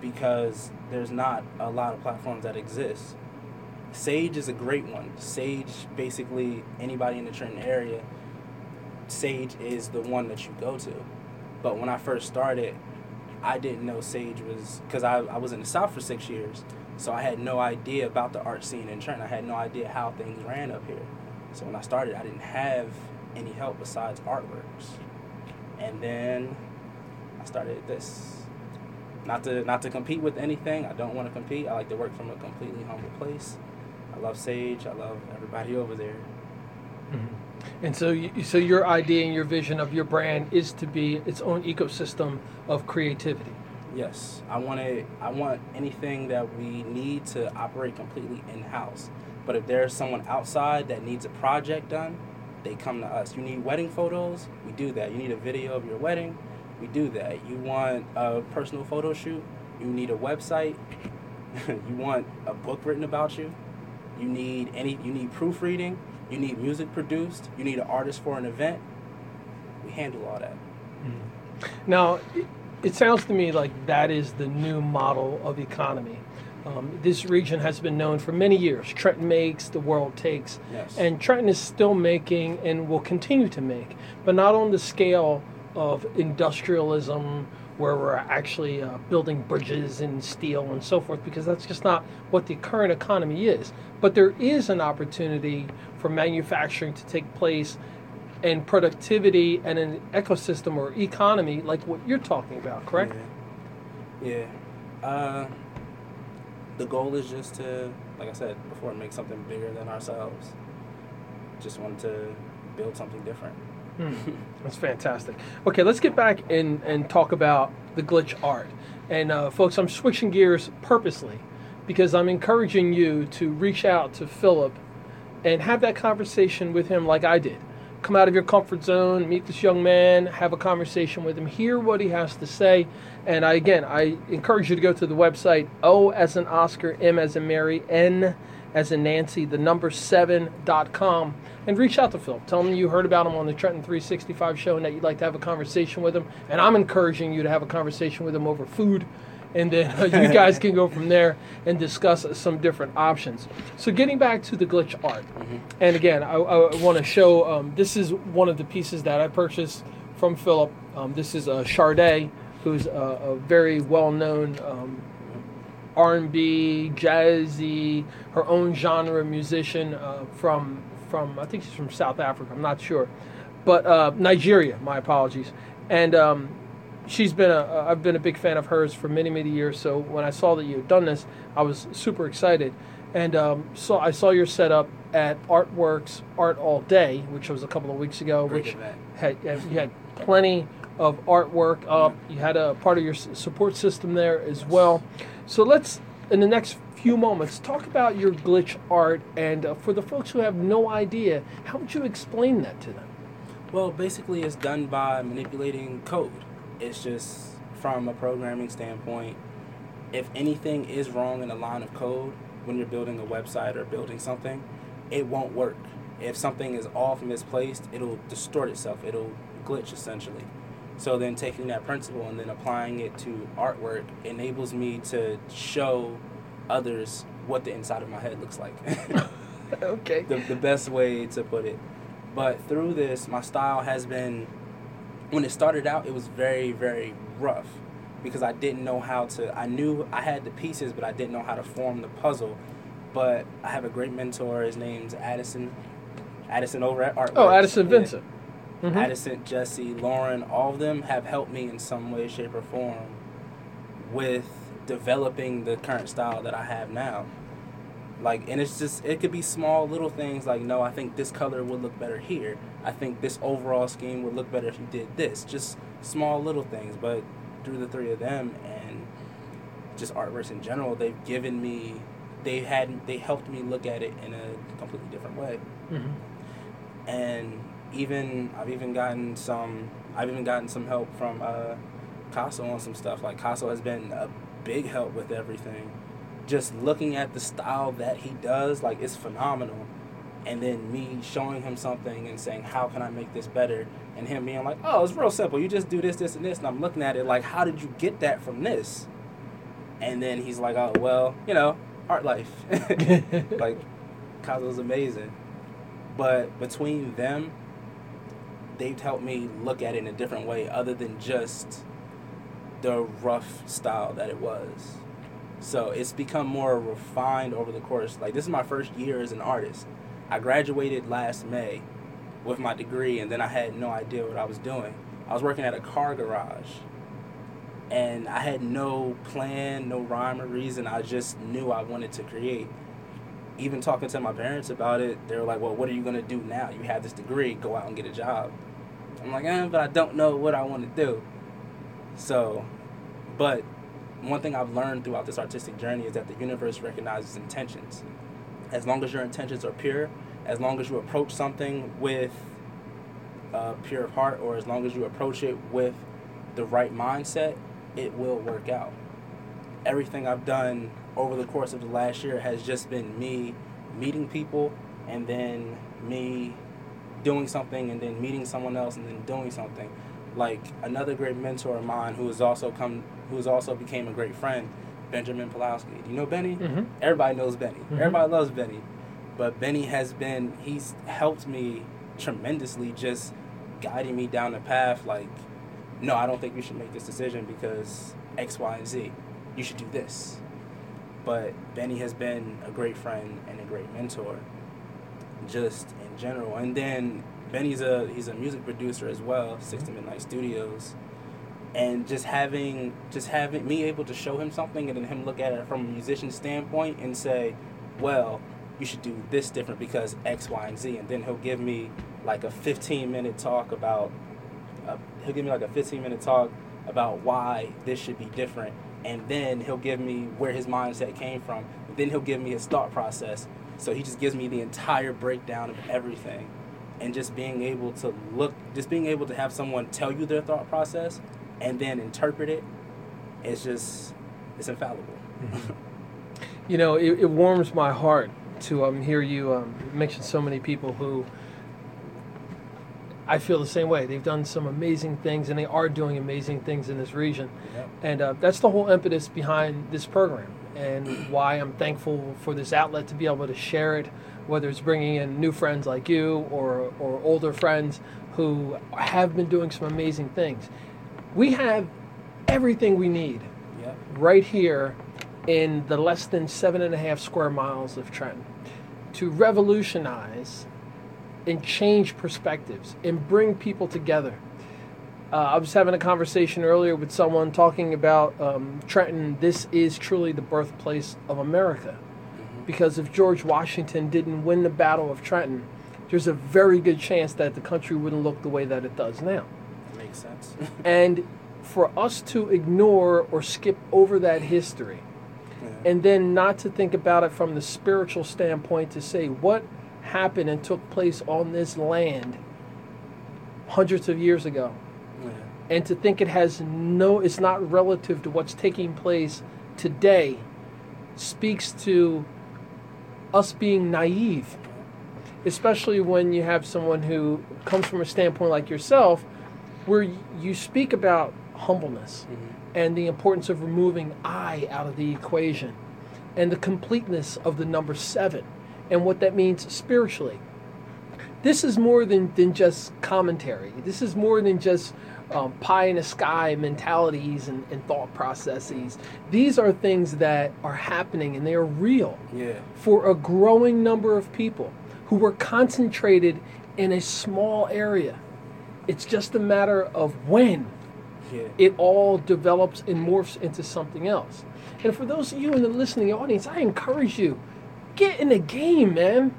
because there's not a lot of platforms that exist Sage is a great one. Sage, basically, anybody in the Trenton area, Sage is the one that you go to. But when I first started, I didn't know Sage was because I, I was in the South for six years, so I had no idea about the art scene in Trenton. I had no idea how things ran up here. So when I started, I didn't have any help besides artworks, and then I started this. Not to not to compete with anything. I don't want to compete. I like to work from a completely humble place. I love Sage. I love everybody over there. Mm-hmm. And so, you, so your idea and your vision of your brand is to be its own ecosystem of creativity. Yes, I want to. I want anything that we need to operate completely in house. But if there's someone outside that needs a project done, they come to us. You need wedding photos, we do that. You need a video of your wedding, we do that. You want a personal photo shoot, you need a website, you want a book written about you, you need any you need proofreading, you need music produced, you need an artist for an event. We handle all that. Mm-hmm. Now, it, it sounds to me like that is the new model of economy. Um, this region has been known for many years. Trenton makes, the world takes. Yes. And Trenton is still making and will continue to make, but not on the scale of industrialism where we're actually uh, building bridges and steel and so forth, because that's just not what the current economy is. But there is an opportunity for manufacturing to take place and productivity and an ecosystem or economy like what you're talking about, correct? Yeah. yeah. Uh, the goal is just to, like I said before, make something bigger than ourselves. Just want to build something different. That's fantastic. Okay, let's get back and, and talk about the glitch art. And uh, folks, I'm switching gears purposely because I'm encouraging you to reach out to Philip and have that conversation with him like I did. Come out of your comfort zone, meet this young man, have a conversation with him, hear what he has to say. And I, again, I encourage you to go to the website O as an Oscar, M as in Mary, N as in Nancy, the number seven.com, and reach out to Phil. Tell him you heard about him on the Trenton 365 show and that you'd like to have a conversation with him. And I'm encouraging you to have a conversation with him over food and then uh, you guys can go from there and discuss some different options. So getting back to the glitch art, mm-hmm. and again, I, I want to show um, this is one of the pieces that I purchased from Philip. Um, this is a Sade, who's a, a very well-known um, R&B, jazzy, her own genre musician uh, from from I think she's from South Africa. I'm not sure, but uh, Nigeria. My apologies. And um, she's been a I've been a big fan of hers for many many years. So when I saw that you had done this, I was super excited. And um, so I saw your setup at Artworks Art All Day, which was a couple of weeks ago, Great which event. had you had plenty of artwork up. You had a part of your support system there as well. So let's in the next few moments talk about your glitch art and uh, for the folks who have no idea, how would you explain that to them? Well, basically, it's done by manipulating code. It's just from a programming standpoint. If anything is wrong in a line of code when you're building a website or building something, it won't work. If something is off misplaced, it'll distort itself. It'll glitch essentially. So then taking that principle and then applying it to artwork enables me to show others what the inside of my head looks like. okay. The, the best way to put it. But through this, my style has been when it started out, it was very, very rough because I didn't know how to. I knew I had the pieces, but I didn't know how to form the puzzle but I have a great mentor. His name's Addison. Addison over at Art. Oh, Addison Vincent. Mm-hmm. Addison, Jesse, Lauren, all of them have helped me in some way, shape, or form with developing the current style that I have now. Like, and it's just, it could be small little things like, no, I think this color would look better here. I think this overall scheme would look better if you did this. Just small little things. But through the three of them and just artworks in general, they've given me, they had, they helped me look at it in a completely different way. Mm-hmm. And even, I've even gotten some, I've even gotten some help from uh, Caso on some stuff. Like, Caso has been a big help with everything just looking at the style that he does, like it's phenomenal. And then me showing him something and saying, How can I make this better? And him being like, Oh, it's real simple. You just do this, this, and this. And I'm looking at it like, How did you get that from this? And then he's like, Oh, well, you know, art life. like, Caso's amazing. But between them, they've helped me look at it in a different way other than just the rough style that it was. So it's become more refined over the course. Like this is my first year as an artist. I graduated last May with my degree, and then I had no idea what I was doing. I was working at a car garage, and I had no plan, no rhyme or reason. I just knew I wanted to create. Even talking to my parents about it, they were like, "Well, what are you gonna do now? You have this degree. Go out and get a job." I'm like, eh, but I don't know what I want to do. So, but one thing I've learned throughout this artistic journey is that the universe recognizes intentions. As long as your intentions are pure, as long as you approach something with uh, pure heart, or as long as you approach it with the right mindset, it will work out. Everything I've done over the course of the last year has just been me meeting people and then me doing something and then meeting someone else and then doing something. Like another great mentor of mine who has also come who's also became a great friend, Benjamin Pulowski. Do you know Benny? Mm-hmm. Everybody knows Benny. Mm-hmm. Everybody loves Benny. But Benny has been, he's helped me tremendously just guiding me down the path like, no, I don't think you should make this decision because X, Y, and Z. You should do this. But Benny has been a great friend and a great mentor just in general. And then Benny's a he's a music producer as well, Six to Midnight Studios. And just having just having me able to show him something and then him look at it from a musician standpoint and say well you should do this different because x y and z. And then he'll give me like a 15 minute talk about uh, he'll give me like a 15 minute talk about why this should be different. And then he'll give me where his mindset came from. Then he'll give me his thought process so he just gives me the entire breakdown of everything and just being able to look just being able to have someone tell you their thought process and then interpret it, it's just it's infallible. You know, it, it, warms my heart to um, hear you um, mention so many people who I feel the same way. They've done some amazing things, and they are doing amazing things in this region, yep. and uh, that's the whole impetus behind this program, and why I'm thankful for this outlet to be able to share it. Whether it's bringing in new friends like you or, or older friends who have been doing some amazing things we have everything we need yep. right here in the less than seven and a half square miles of Trenton to revolutionize and change perspectives and bring people together. Uh, I was having a conversation earlier with someone talking about um, Trenton. This is truly the birthplace of America. Mm-hmm. Because if George Washington didn't win the Battle of Trenton, there's a very good chance that the country wouldn't look the way that it does now makes sense. and for us to ignore or skip over that history yeah. and then not to think about it from the spiritual standpoint to say what happened and took place on this land hundreds of years ago. And to think it has no it's not relative to what's taking place today speaks to us being naive especially when you have someone who comes from a standpoint like yourself where you speak about humbleness mm-hmm. and the importance of removing I out of the equation and the completeness of the number seven and what that means spiritually. this is more than, than just commentary. This is more than just um, pie in the sky mentalities and, and thought processes. These are things that are happening and they are real Yeah. for a growing number of people who were concentrated in a small area. It's just a matter of when Yeah. it all develops and morphs into something else. And for those of you in the listening audience, I encourage you get in the game, man.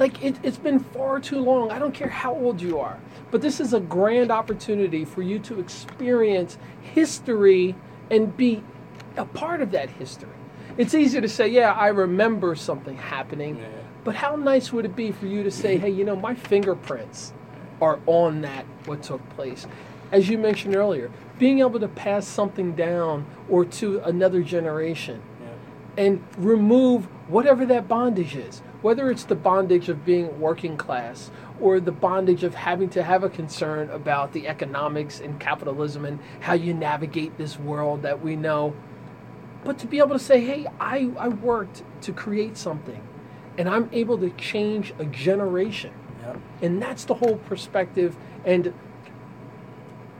Like it, it's been far too long. I don't care how old you are, but this is a grand opportunity for you to experience history and be a part of that history. It's easy to say, yeah, I remember something happening, Yeah. but how nice would it be for you to say, hey, you know, my fingerprints are on that, what took place. As you mentioned earlier, being able to pass something down or to another generation Yeah. and remove whatever that bondage is, whether it's the bondage of being working class or the bondage of having to have a concern about the economics and capitalism and how you navigate this world that we know. But to be able to say, hey, I, I worked to create something and I'm able to change a generation. And that's the whole perspective. And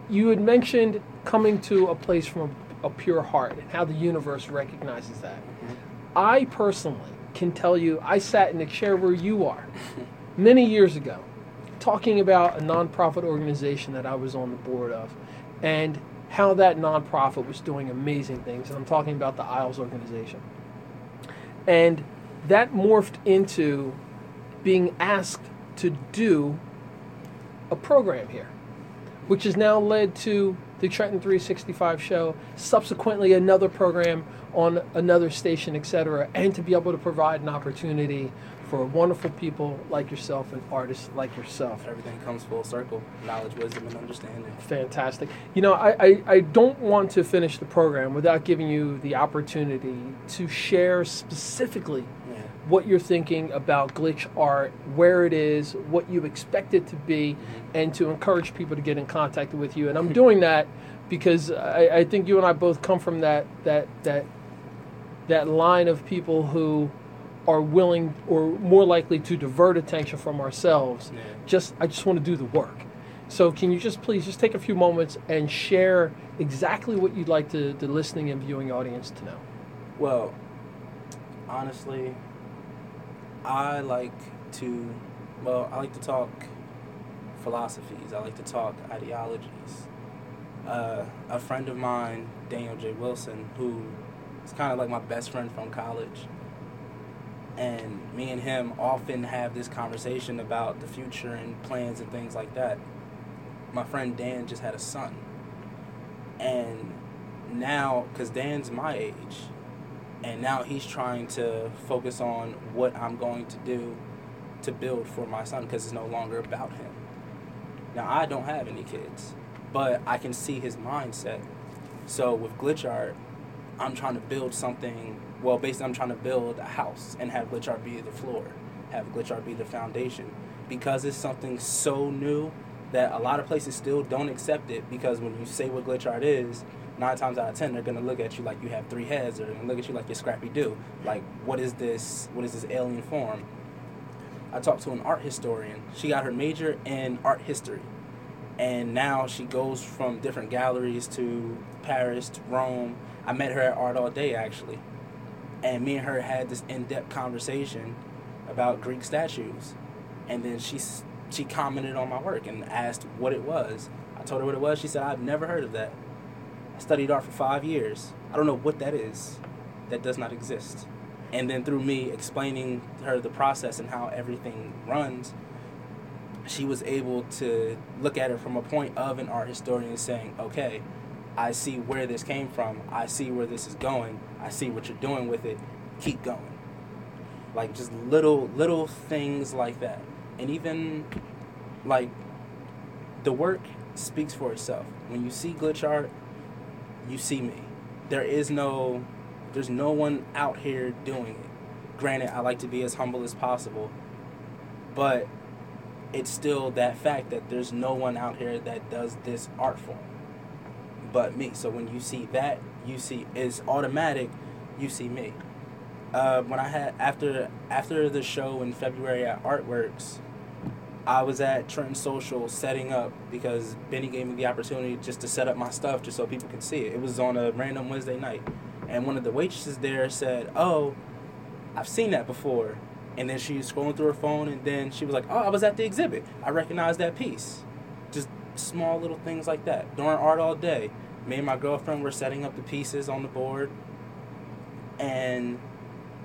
you had mentioned coming to a place from a pure heart and how the universe recognizes that. Mm-hmm. I personally can tell you, I sat in the chair where you are many years ago talking about a nonprofit organization that I was on the board of and how that nonprofit was doing amazing things. And I'm talking about the Isles organization. And that morphed into being asked to do a program here, which has now led to the Trenton 365 show, subsequently another program on another station, etc., and to be able to provide an opportunity for wonderful people like yourself and artists like yourself. Everything comes full circle. Knowledge, wisdom, and understanding. Fantastic. You know, I, I, I don't want to finish the program without giving you the opportunity to share specifically. What you're thinking about glitch art, where it is, what you expect it to be, and to encourage people to get in contact with you. And I'm doing that because I, I think you and I both come from that that that that line of people who are willing or more likely to divert attention from ourselves. Yeah. Just I just want to do the work. So can you just please just take a few moments and share exactly what you'd like to the listening and viewing audience to know? Well, honestly, I like to, well, I like to talk philosophies. I like to talk ideologies. Uh, a friend of mine, Daniel J. Wilson, who is kind of like my best friend from college, and me and him often have this conversation about the future and plans and things like that. My friend Dan just had a son. And now, because Dan's my age, and now he's trying to focus on what I'm going to do to build for my son because it's no longer about him. Now I don't have any kids, but I can see his mindset. So with glitch art, I'm trying to build something. Well, basically, I'm trying to build a house and have glitch art be the floor, have glitch art be the foundation, because it's something so new that a lot of places still don't accept it. Because when you say what glitch art is, nine times out of ten they're gonna look at you like you have three heads, or they're gonna look at you like you're Scrappy Doo. Like, what is this? What is this alien form? I talked to an art historian. She got her major in art history. And now she goes from different galleries to Paris, to Rome. I met her at Art All Day actually. And me and her had this in depth conversation about Greek statues. And then she, she commented on my work and asked what it was. I told her what it was. She said, I've never heard of that. Studied art for five years. I don't know what that is. That does not exist. And then through me explaining her the process and how everything runs, she was able to look at it from a point of an art historian saying, okay, I see where this came from. I see where this is going. I see what you're doing with it. Keep going. Like just little little things like that. And even like the work speaks for itself. When you see glitch art, you see me. There is no there's no one out here doing it. Granted, I like to be as humble as possible, but it's still that fact that there's no one out here that does this art form but me. So when you see that, you see it's automatic. You see me. Uh, when I had after after the show in February at Artworks, I was at Trenton Social setting up because Benny gave me the opportunity just to set up my stuff just so people could see it. It was on a random Wednesday night. And one of the waitresses there said, Oh, I've seen that before. And then she was scrolling through her phone and then she was like, Oh, I was at the exhibit. I recognize that piece. Just small little things like that. During art all day, me and my girlfriend were setting up the pieces on the board. And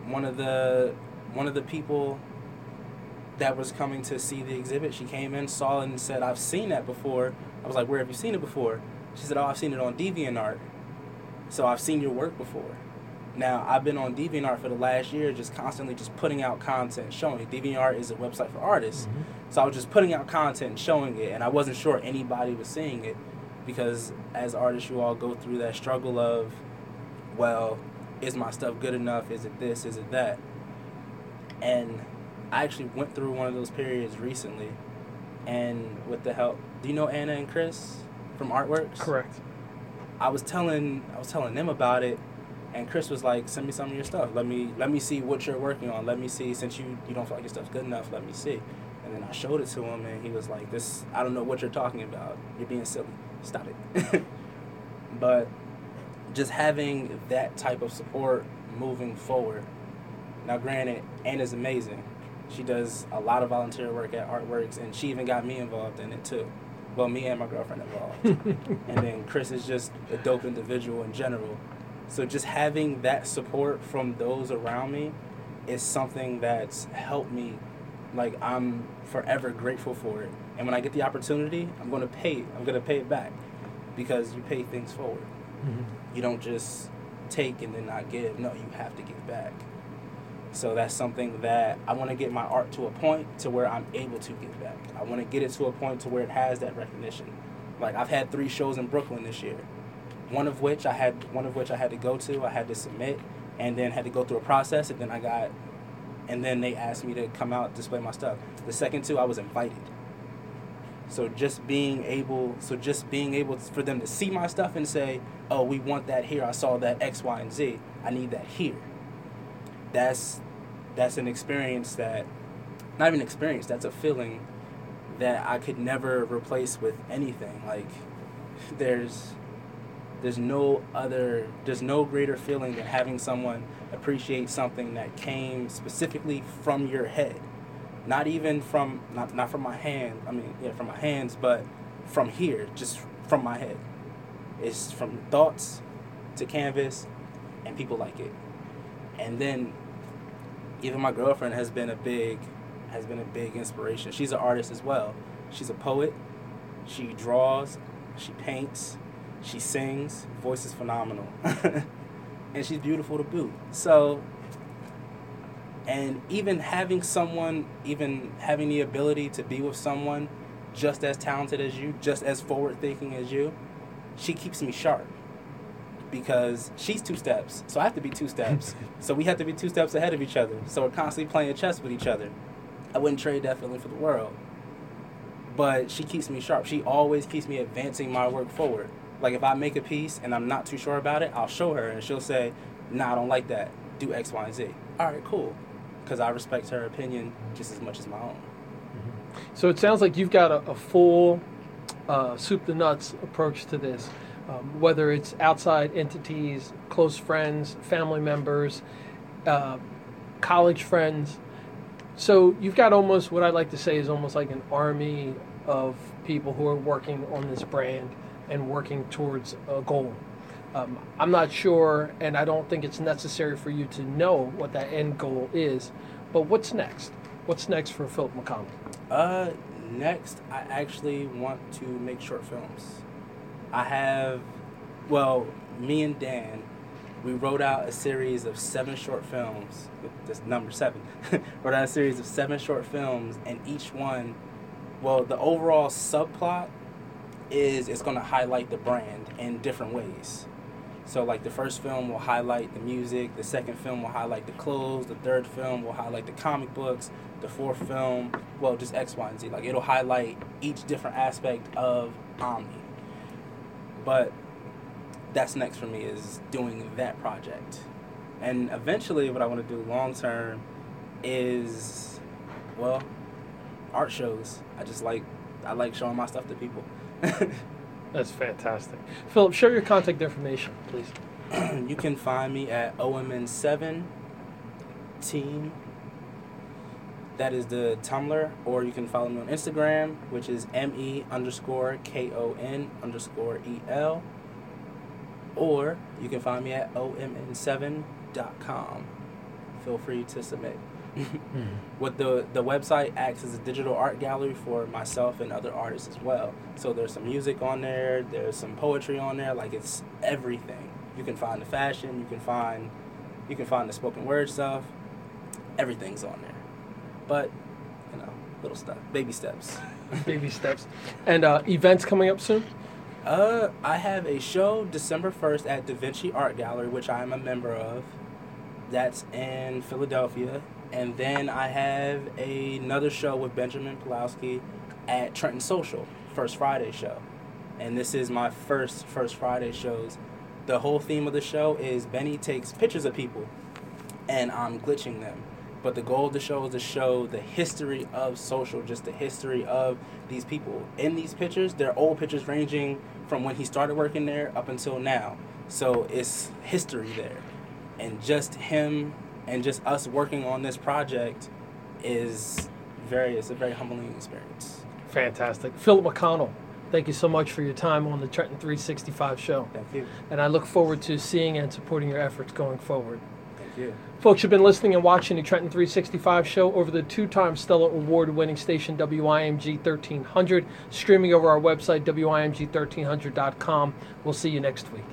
one of the one of the people that was coming to see the exhibit. She came in, saw it, and said, I've seen that before. I was like, Where have you seen it before? She said, Oh, I've seen it on DeviantArt. So I've seen your work before. Now, I've been on DeviantArt for the last year, just constantly just putting out content, showing it. DeviantArt is a website for artists. Mm-hmm. So I was just putting out content and showing it, and I wasn't sure anybody was seeing it because as artists, you all go through that struggle of, well, is my stuff good enough? Is it this? Is it that? And I actually went through one of those periods recently, and with the help, do you know Anna and Chris from Artworks? Correct. I was telling I was telling them about it, and Chris was like, "Send me some of your stuff. Let me let me see what you're working on. Let me see since you you don't feel like your stuff's good enough. Let me see." And then I showed it to him, and he was like, "This I don't know what you're talking about. You're being silly. Stop it." but just having that type of support moving forward. Now, granted, Anna's amazing. She does a lot of volunteer work at Artworks, and she even got me involved in it too. Well, me and my girlfriend involved. and then Chris is just a dope individual in general. So just having that support from those around me is something that's helped me. Like I'm forever grateful for it. And when I get the opportunity, I'm going to pay. It. I'm going to pay it back because you pay things forward. Mm-hmm. You don't just take and then not give. No, you have to give back. So that's something that I want to get my art to a point to where I'm able to give back. I want to get it to a point to where it has that recognition. Like I've had three shows in Brooklyn this year, one of which I had one of which I had to go to. I had to submit, and then had to go through a process, and then I got, and then they asked me to come out display my stuff. The second two, I was invited. So just being able, so just being able for them to see my stuff and say, "Oh, we want that here. I saw that X, Y, and Z. I need that here." That's that's an experience that not even experience that's a feeling that i could never replace with anything. Like there's there's no other there's no greater feeling than having someone appreciate something that came specifically from your head. Not even from not, not from my hand i mean yeah from my hands but from here just from my head. It's from thoughts to canvas and people like it. And then even my girlfriend has been a big has been a big inspiration. She's an artist as well. She's a poet. She draws, she paints, she sings. Voice is phenomenal. and she's beautiful to boot. So and even having someone even having the ability to be with someone just as talented as you, just as forward thinking as you, she keeps me sharp because she's two steps, so I have to be two steps. so we have to be two steps ahead of each other. So we're constantly playing chess with each other. I wouldn't trade that feeling for the world. But she keeps me sharp. She always keeps me advancing my work forward. Like if I make a piece and I'm not too sure about it, I'll show her and she'll say, "Nah, I don't like that. Do X, Y, and Z." All right, cool. Because I respect her opinion just as much as my own. Mm-hmm. So it sounds like you've got a, a full uh, soup to nuts approach to this um, whether it's outside entities, close friends, family members, uh, college friends. So you've got almost what I like to say is almost like an army of people who are working on this brand and working towards a goal. Um, I'm not sure, and I don't think it's necessary for you to know what that end goal is. But what's next? What's next for Philip McConell? Uh, next, I actually want to make short films. I have, well, me and Dan, we wrote out a series of seven short films. This number seven. wrote out a series of seven short films, and each one, well, the overall subplot is it's going to highlight the brand in different ways. So, like the first film will highlight the music, the second film will highlight the clothes, the third film will highlight the comic books, the fourth film, well, just X, Y, and Z. Like it'll highlight each different aspect of Omni. But that's next for me is doing that project. And eventually, what I want to do long term is, well, art shows. I just like I like showing my stuff to people. That's fantastic. Philip, share your contact information, please. you can find me at OMN7 Team. That is the Tumblr, or you can follow me on Instagram, which is me underscore k o n underscore e l, or you can find me at omn7.com. Feel free to submit. Mm-hmm. What the the website acts as a digital art gallery for myself and other artists as well. So there's some music on there, there's some poetry on there, like it's everything. You can find the fashion, you can find you can find the spoken word stuff. Everything's on there. But, you know, little stuff, baby steps. Baby steps. And uh, events coming up soon? Uh, I have a show December 1st at Da Vinci Art Gallery, which I am a member of. That's in Philadelphia. And then I have another show with Benjamin Pulowski at Trenton Social, First Friday show. And this is my first First Friday shows. The whole theme of the show is Benny takes pictures of people and I'm glitching them. But the goal of the show is to show the history of social, just the history of these people. In these pictures, they're old pictures ranging from when he started working there up until now. So it's history there. And just him and just us working on this project is very, it's a very humbling experience. Fantastic. Philip McConell, thank you so much for your time on the Trenton 365 show. Thank you. And I look forward to seeing and supporting your efforts going forward. Thank you. Folks, you've been listening and watching the Trenton 365 show over the two time Stellar Award winning station WIMG 1300, streaming over our website, WIMG1300.com. We'll see you next week.